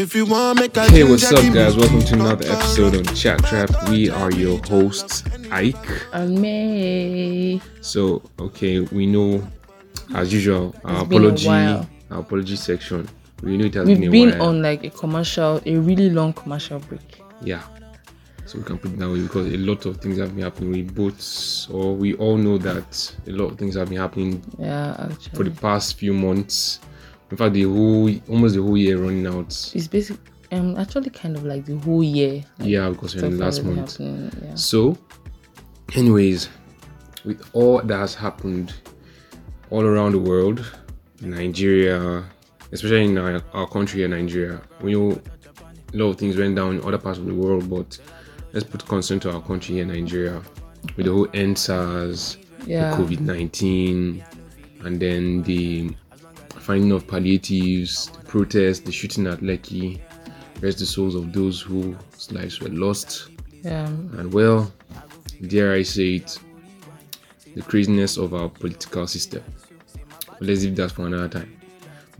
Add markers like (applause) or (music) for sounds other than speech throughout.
If you want make a Hey, what's up, guys? Welcome to another episode on Chat Trap. We are your hosts, Ike. And May. So, okay, we know, as usual, our It's been a apology, our apology section. We know it has been We've been a been while. on like a commercial, a really long commercial break. yeah. So we can put it that way because a lot of things have been happening. We both, or we all know that a lot of things have been happening Yeah, for the past few months. In fact, the whole, almost the whole year running out. It's basically um actually kind of like the whole year. Like, Yeah, because we're in the last month. Yeah. So, anyways, with all that has happened all around the world, Nigeria, especially in our, our country here, Nigeria, we know a lot of things went down in other parts of the world, but let's put concern to our country here, in Nigeria, with the whole EndSARS, Yeah. the COVID 19, and then the finding of palliatives, the protests, the shooting at Lekki, rest the souls of those whose lives were lost. Yeah. And well, dare I say it, the craziness of our political system. But let's leave that for another time.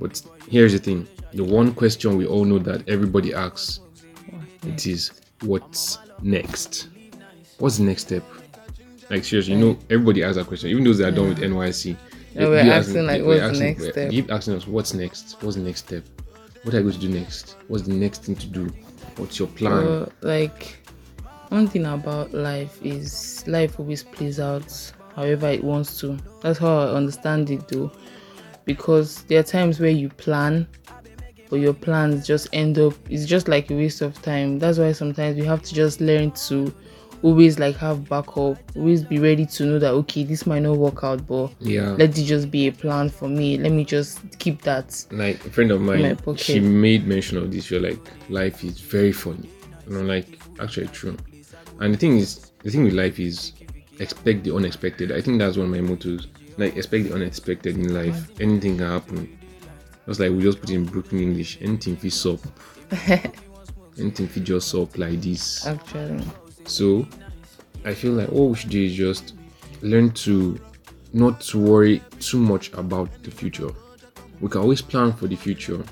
But here's the thing the one question we all know that everybody asks it is what's next? What's the next step? Like seriously, you know, everybody asks that question, even those that are done with NYSC. Yeah, we're you asking, like, what's the next step? Keep asking us what's next? What's the next step? What are you going to do next? What's the next thing to do? What's your plan? Like one thing about life is life always plays out however it wants to. That's how I understand it though. Because there are times where you plan but your plans just end up it's just like a waste of time. That's why sometimes we have to just learn to always like have backup, always be ready to know that okay, this might not work out, but yeah. let it just be a plan for me. Let me just keep that. like a friend of mine, she made mention of this. You're like, life is very funny. And I'm like, actually true. And the thing is, the thing with life is expect the unexpected. I think that's one of my mottos. Like expect the unexpected in life. Anything can happen. Just like we just put in broken English. Anything fit up. (laughs) anything fit just up like this. Actually. So I feel like what we should do is just learn to not to worry too much about the future. We can always plan for the future.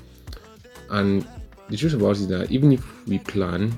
And the truth about it is that even if we plan,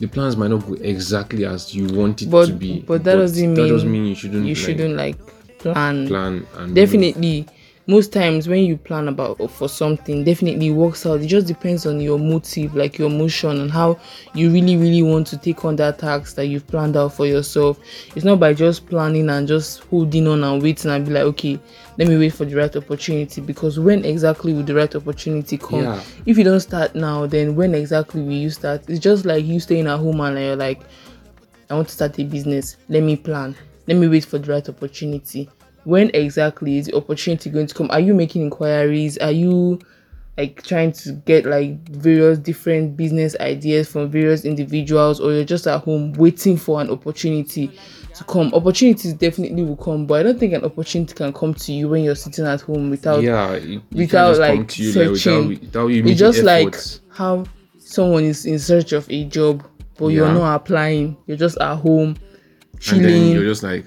the plans might not go exactly as you want it But to be. but that doesn't that mean doesn't mean you shouldn't you like, shouldn't like plan plan and definitely most times when you plan about for something definitely works out it just depends on your motive like your motion and how you really really want to take on that task that you've planned out for yourself it's not by just planning and just holding on and waiting and be like okay let me wait for the right opportunity because when exactly will the right opportunity come Yeah. if you don't start now then when exactly will you start it's just like you staying at home and you're like I want to start a business. Let me plan. Let me wait for the right opportunity. When exactly is the opportunity going to come? Are you making inquiries? Are you like trying to get like various different business ideas from various individuals or you're just at home waiting for an opportunity to come? Opportunities definitely will come, but I don't think an opportunity can come to you when you're sitting at home without Yeah, it, it without like like, without, searching. without it's just efforts. like how someone is in search of a job but you're not applying you're just at home and then chilling you're just like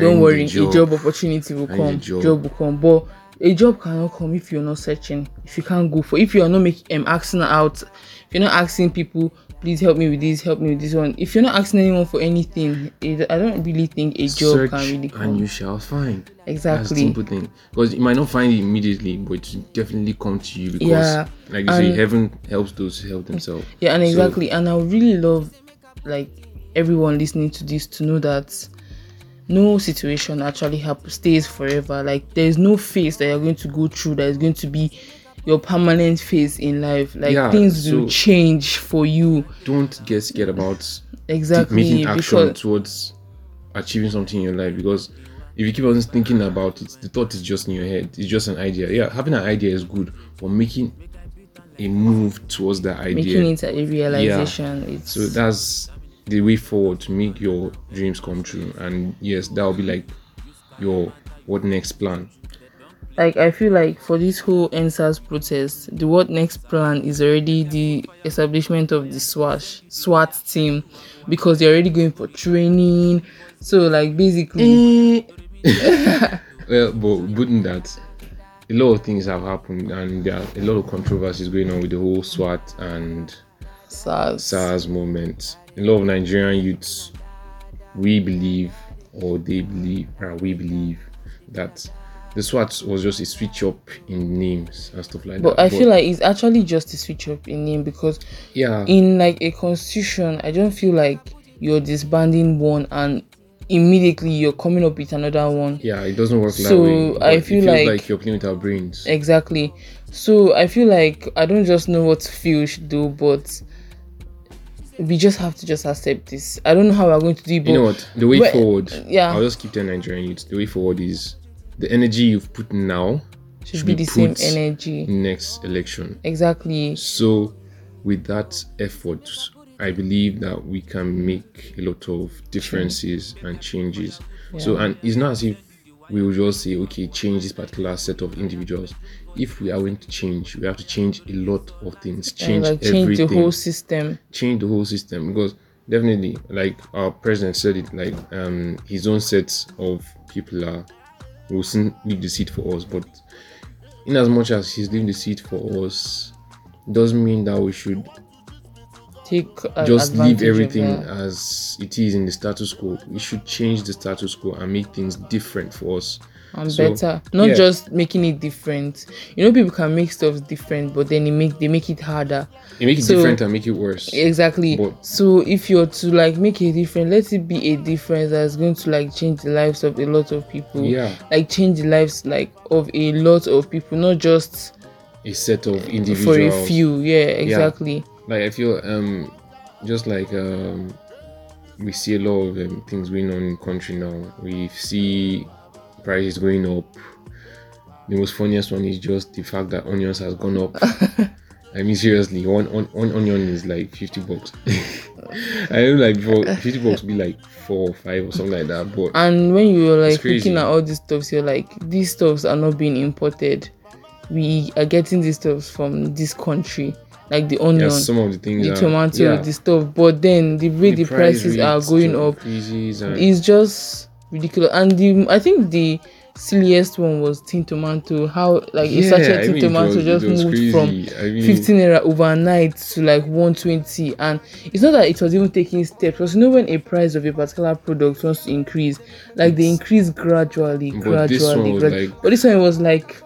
don't worry a job. opportunity will I need a come job. job. will come but a job cannot come if you're not searching if you can't go for if you're not making um, asking out if you're not asking people please help me with this help me with this one if you're not asking anyone for anything it, i don't really think a job Search can really come and you shall find. exactly That's simple thing. Because you might not find it immediately, but it definitely come to you because, Yeah, like you say, heaven helps those who help themselves. Yeah, and So- exactly. and I really love like everyone listening to this to know that no situation actually happens stays forever. Like there's no phase that you're going to go through that is going to be your permanent phase in life. Like Yeah, things will change for you. Don't get scared about Exactly. making action towards achieving something in your life because if you keep on thinking about it, the thought is just in your head. It's just an idea. Yeah, having an idea is good, but making a move towards that idea. making it a realization. It's So that's the way forward to make your dreams come true. And yes, that will be like your what next plan. like I feel like for this whole EndSARS protest, the what next plan is already the establishment of the SWAT SWAT team because they're already going for training. So like basically eh. (laughs) well, but wouldn't that a lot of things have happened, and there are a lot of controversies going on with the whole SWAT and SARS. SARS movement. A lot of Nigerian youths, we believe, or they believe, or we believe that the SWAT was just a switch up in names and stuff like that. But that. I feel like it's actually just a switch up in name because yeah, in like a constitution, I don't feel like you're disbanding one and immediately you're coming up with another one. yeah, it doesn't work So, that way. I feel like- like you're playing with our brains. Exactly. So I feel like I don't just know what to feel should do, but we just have to just accept this. I don't know how we're going to do it, you know what? The way forward, yeah. I'll just keep telling Nigerian youths. The way forward is the energy you've put now should be the same energy. next election. Exactly. So, with that effort, I believe that we can make a lot of differences and changes. So, and it's not as if we will just say, okay, change this particular set of individuals. If we are going to change, we have to change a lot of things, change like change everything, the whole system. change the whole system. Because definitely, like our president said it, like um, his own sets of people are will soon leave the seat for us, but in as much as he's leaving the seat for us, doesn't mean that we should Take just leave everything as it is in the status quo. We should change the status quo and make things different for us. And So, better. Not yeah. just making it different. You know people can make stuff different but then they make they make it harder. You make it So- different and make it worse. exactly. But- so if you're to like make it different let it be a difference that's going to like change the lives of a lot of people. Yeah, like change the lives like of a lot of people not just a set of individuals. for a few. Yeah exactly. Like I feel um, just like um, we see a lot of um, things going on in the country now. We see prices going up. The most funniest one is just the fact that onions has gone up. (laughs) I mean, seriously, one, one, one onion is like 50 bucks. (laughs) I know, like, before, 50 bucks be like four or five or something like that. But and when you're like looking at all these stuffs you're like these stuffs are not being imported we are getting these stuffs from this country like the onion some of the things the are, tomato yeah, the stuff but then the way the, price prices are going up is just ridiculous. And the i think the silliest one was tin tomato. How like a yeah, sachet I tin mean, tomato was- just moved from. I mean, 15 era overnight to like 120 and it's not that it was even taking steps. Because you know when a price of a particular product wants to increase like they increase gradually But gradually like- but this one was like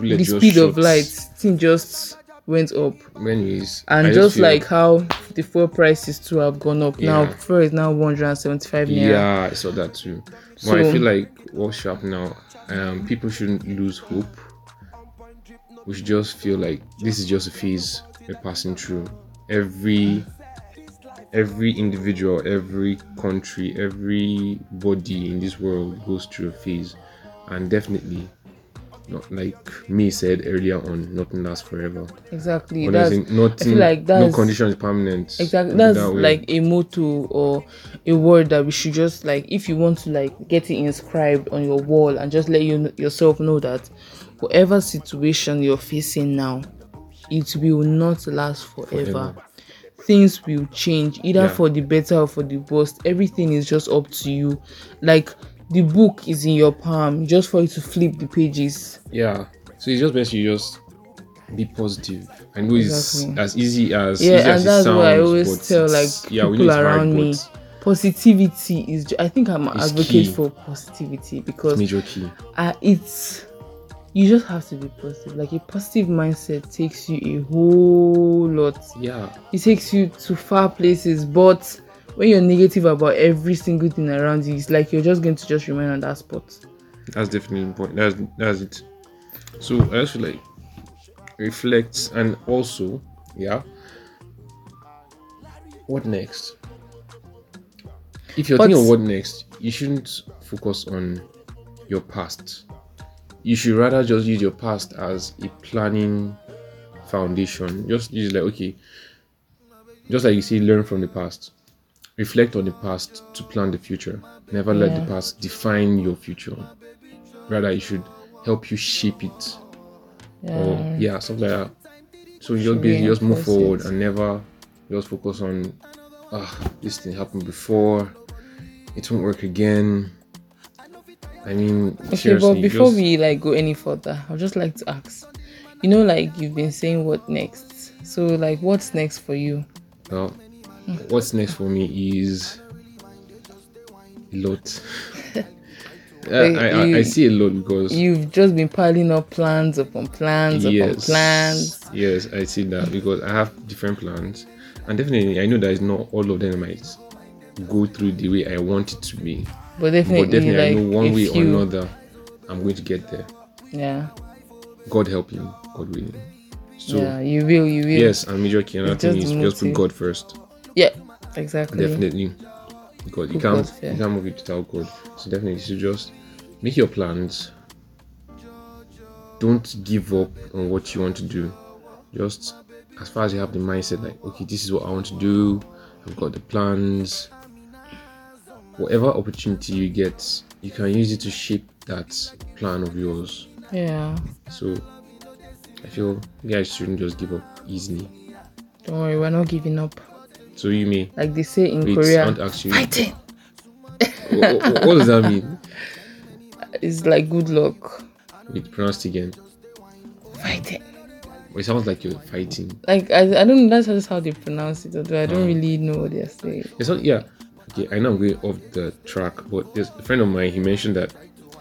the speed of light. Thing just went up Anyways, and I just like how the fuel prices too have gone up now Yeah. fuel is now 175 naira Yeah, I saw that too. But So- I feel like what's up now, um, people shouldn't lose hope. We should just feel like this is just a phase we're passing through. Every every individual, every country, everybody in this world goes through a phase, and definitely, not like me said earlier on, nothing lasts forever. exactly Honestly, nothing, like no condition is permanent. exactly that's that like a motto or a word that we should just like if you want to like get it inscribed on your wall and just let you yourself know that whatever situation you're facing now it will not last forever, Forever. things will change either Yeah. for the better or for the worst everything is just up to you like the book is in your palm just for you to flip the pages Yeah. So it's just best you just be positive. I know it's as easy as yeah easy and as that's sounds, what i always tell like yeah, people it's hard, around me positivity is ju- i think i'm an advocate key. for positivity because major key. uh, it's you just have to be positive like a positive mindset takes you a whole lot Yeah. it takes you to far places but when you're negative about every single thing around you it's like you're just going to just remain on that spot That's definitely important. That's that's it. So I also like reflect and also, yeah. What next? If you're But- thinking of what next, you shouldn't focus on your past. You should rather just use your past as a planning foundation. Just use like okay, just like you see, learn from the past. Reflect on the past to plan the future. Never let Yeah. the past define your future. Rather, it should help you shape it. yeah Or yeah, something like that. So you just basically just move forward and never just focus on ah this thing happened before. It won't work again. I mean, Okay, but before just- we like go any further, I'd just like to ask. You know, like you've been saying, what next? So, like, what's next for you? Well, what's next for me is a lot. (laughs) I, I, I see a lot because You've just been piling up plans upon plans upon plans. yes, I see that because I have different plans, and definitely I know that it's not all of them might go through the way I want it to be, But definitely, but definitely like I know one way or few- another I'm going to get there. Yeah, God helping, God willing. So yeah, you will, you will. yes, and major key another thing is just put. God first. Yeah, exactly. definitely because you can't God first. you can't move it without God. So definitely you should just make your plans. Don't give up on what you want to do. Just as far as you have the mindset, like okay, this is what I want to do. I've got the plans. Whatever opportunity you get, you can use it to shape that plan of yours. Yeah, So I feel you guys shouldn't just give up easily. don't worry, we're not giving up. So you may Like they say in wait, I Korea, want to ask you fighting. what, what- what does that mean? (laughs) It's like good luck. Wait, pronounce it again. Fighting. It sounds like you're fighting. Like I, I don't. That's just how they pronounce it. Although I don't Oh. really know what they're saying. It's not, yeah. Okay, I know I'm going off the track, but there's a friend of mine. He mentioned that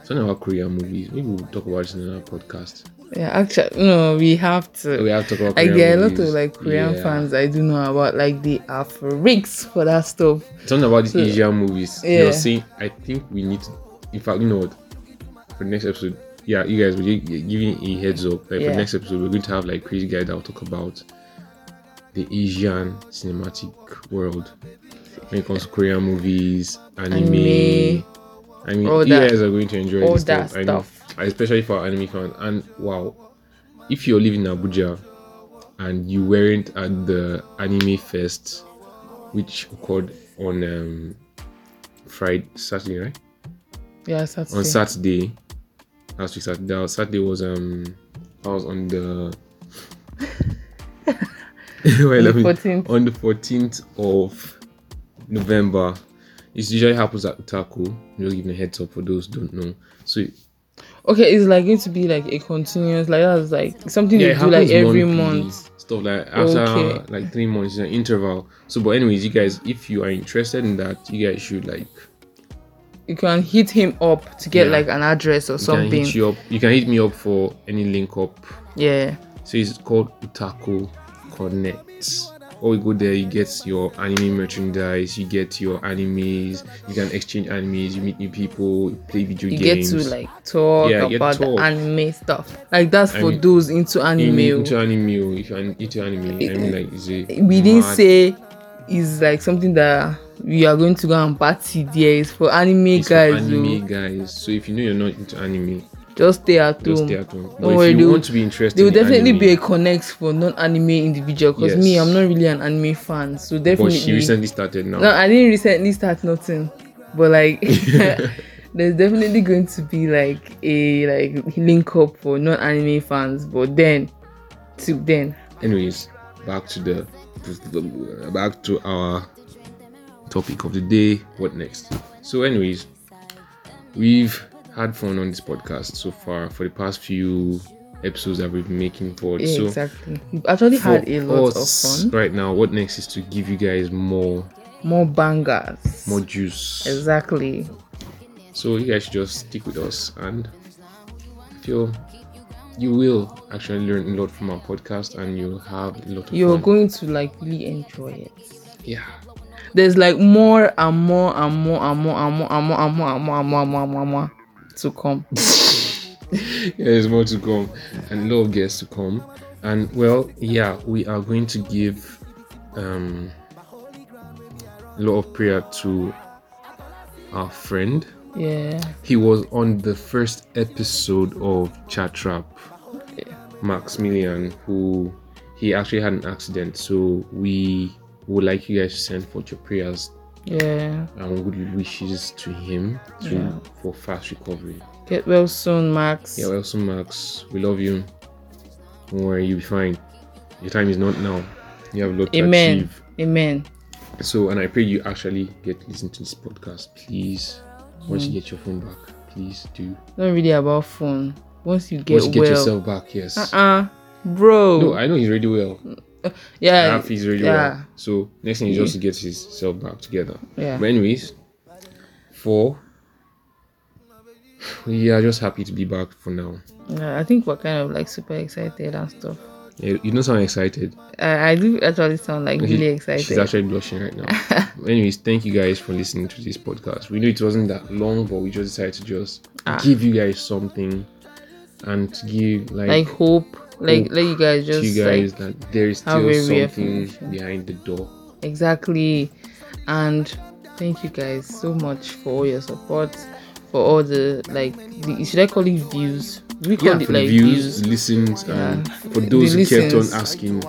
something about Korean movies. Maybe we'll talk about this in another podcast. Yeah, actually, no, we have to. We have to talk about like Korean there are a lot of like Korean Yeah. fans I do know about. Like they are freaks for that stuff. Something about these So- Asian movies. Yeah. You're saying, I think we need to. In fact, you know what? For the next episode, yeah, you guys, we're gi- giving a heads up. Like for the next episode, we're going to have like crazy guy that will talk about the Asian cinematic world when it comes to Korean movies, anime. Anime. I mean, All you guys are going to enjoy all this that stuff. Stuff. Especially for anime fans. And wow, if you're living in Abuja and you weren't at the anime fest, which occurred on um, Friday, Saturday, right? Yeah, Saturday. On Saturday, last week Saturday. was- Saturday was um, I was on the. (laughs) (laughs) Let me- 14th. on the 14th of November. It usually happens at Utaku. Just giving a heads up for those who don't know. So Okay, it's like going to be like a continuous, like that's like something yeah, you do like every monthly, month. Stuff like after Okay. like three months, an interval. So, but anyways, you guys, if you are interested in that, you guys should like You can hit him up to get Yeah. like an address or you can something. hit you up. You can hit me up for any link up. Yeah, So it's called Utaku Connect. Or you go there, you get your anime merchandise, you get your animes, you can exchange animes, you meet new people, you play video you games. You get to like talk Yeah, about talk. the anime stuff. Like that's for mean, those into anime. in, oh. into anime, oh, if you're into anime, I mean, like, is it we didn't say is like something that we are going to go and party there. It's for anime it's for guys. oh. anime guys. So if you know you're not into anime, Just stay at just home. stay at home. Don't worry, you will- want to be interested, There will in definitely anime, be a connect for non-anime individual because me, I'm not really an anime fan. So definitely. But she recently started now. no, I didn't recently start nothing, but like (laughs) (laughs) there's definitely going to be like a like link up for non-anime fans. But then, till then, Anyways, back to the back to our topic of the day. What next? So, anyways, we've had fun on this podcast so far for the past few episodes that we've been making forward. yeah, so, exactly. We've actually had a lot of fun. right now. What next is to give you guys more More bangers. more juice. Exactly. So you guys should just stick with us and feel you will actually learn a lot from our podcast and you'll have a lot of You're fun. going to like really enjoy it. yeah. There's like more and more and more and more and more and more and more and more and more and more and more, and more to come. (laughs) yeah, there's more to come and a lot of guests to come. And well, yeah, we are going to give um a lot of prayer to our friend. Yeah. He was on the first episode of Chat Trap, Maximilian, who he actually had an accident. So we would like you guys to send forth your prayers Yeah. and good wishes to him to Yeah. for fast recovery. Get well soon, Max. Yeah, well soon, Max, we love you. Don't worry, you'll be fine. Your time is not now. You have a lot to Amen. achieve. Amen. So, and I pray you actually get to listen to this podcast, please. Once you mm. get your phone back, please do. Not really about phone. Once you get Once you get well, yourself back, yes. uh-uh bro. No, I know he's really well. Yeah, really yeah, well. So next thing is just to get himself back together. yeah. But anyways, four. We are just happy to be back for now. Yeah, I think we're kind of like super excited and stuff. Yeah, you don't sound excited. I, I do actually sound like really excited. She's actually blushing right now. (laughs) Anyways, thank you guys for listening to this podcast. We knew it wasn't that long, but we just decided to just Ah. give you guys something and to give like, like hope, like let you guys just you guys like that there is still something behind the door. exactly, and thank you guys so much for all your support, for all the like, the, should I call it views? We call Yeah, it like views, views? listens, and Yeah. for those The who kept on asking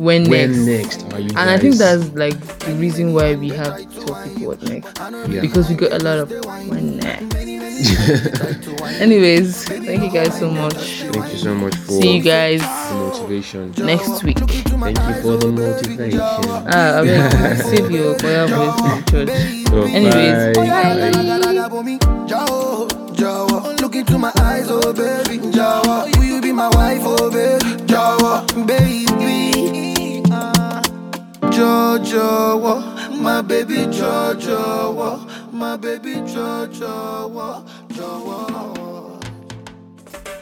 When, when next? next are you And I think that's like the reason why we have topic what next yeah. because we got a lot of when next. (laughs) Anyways, thank you guys so much. Thank you so much for See you guys the motivation. next week. Thank you for the motivation. Ah, I mean, save your choir voice for the church. So, Anyways, bye. bye. Bye. Jawo, Jawo, look into my eyes, oh baby, Jawo, will you be my wife, oh baby, Jawo, baby, Jojo, my baby, Jojo, my baby Jojo, Jojo.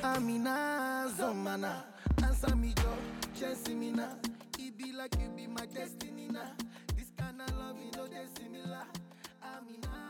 Amina Zomana, answer me, Jo, Jessimina. It be like you be my destiny now. This kind of love, you know, they similar. Amina.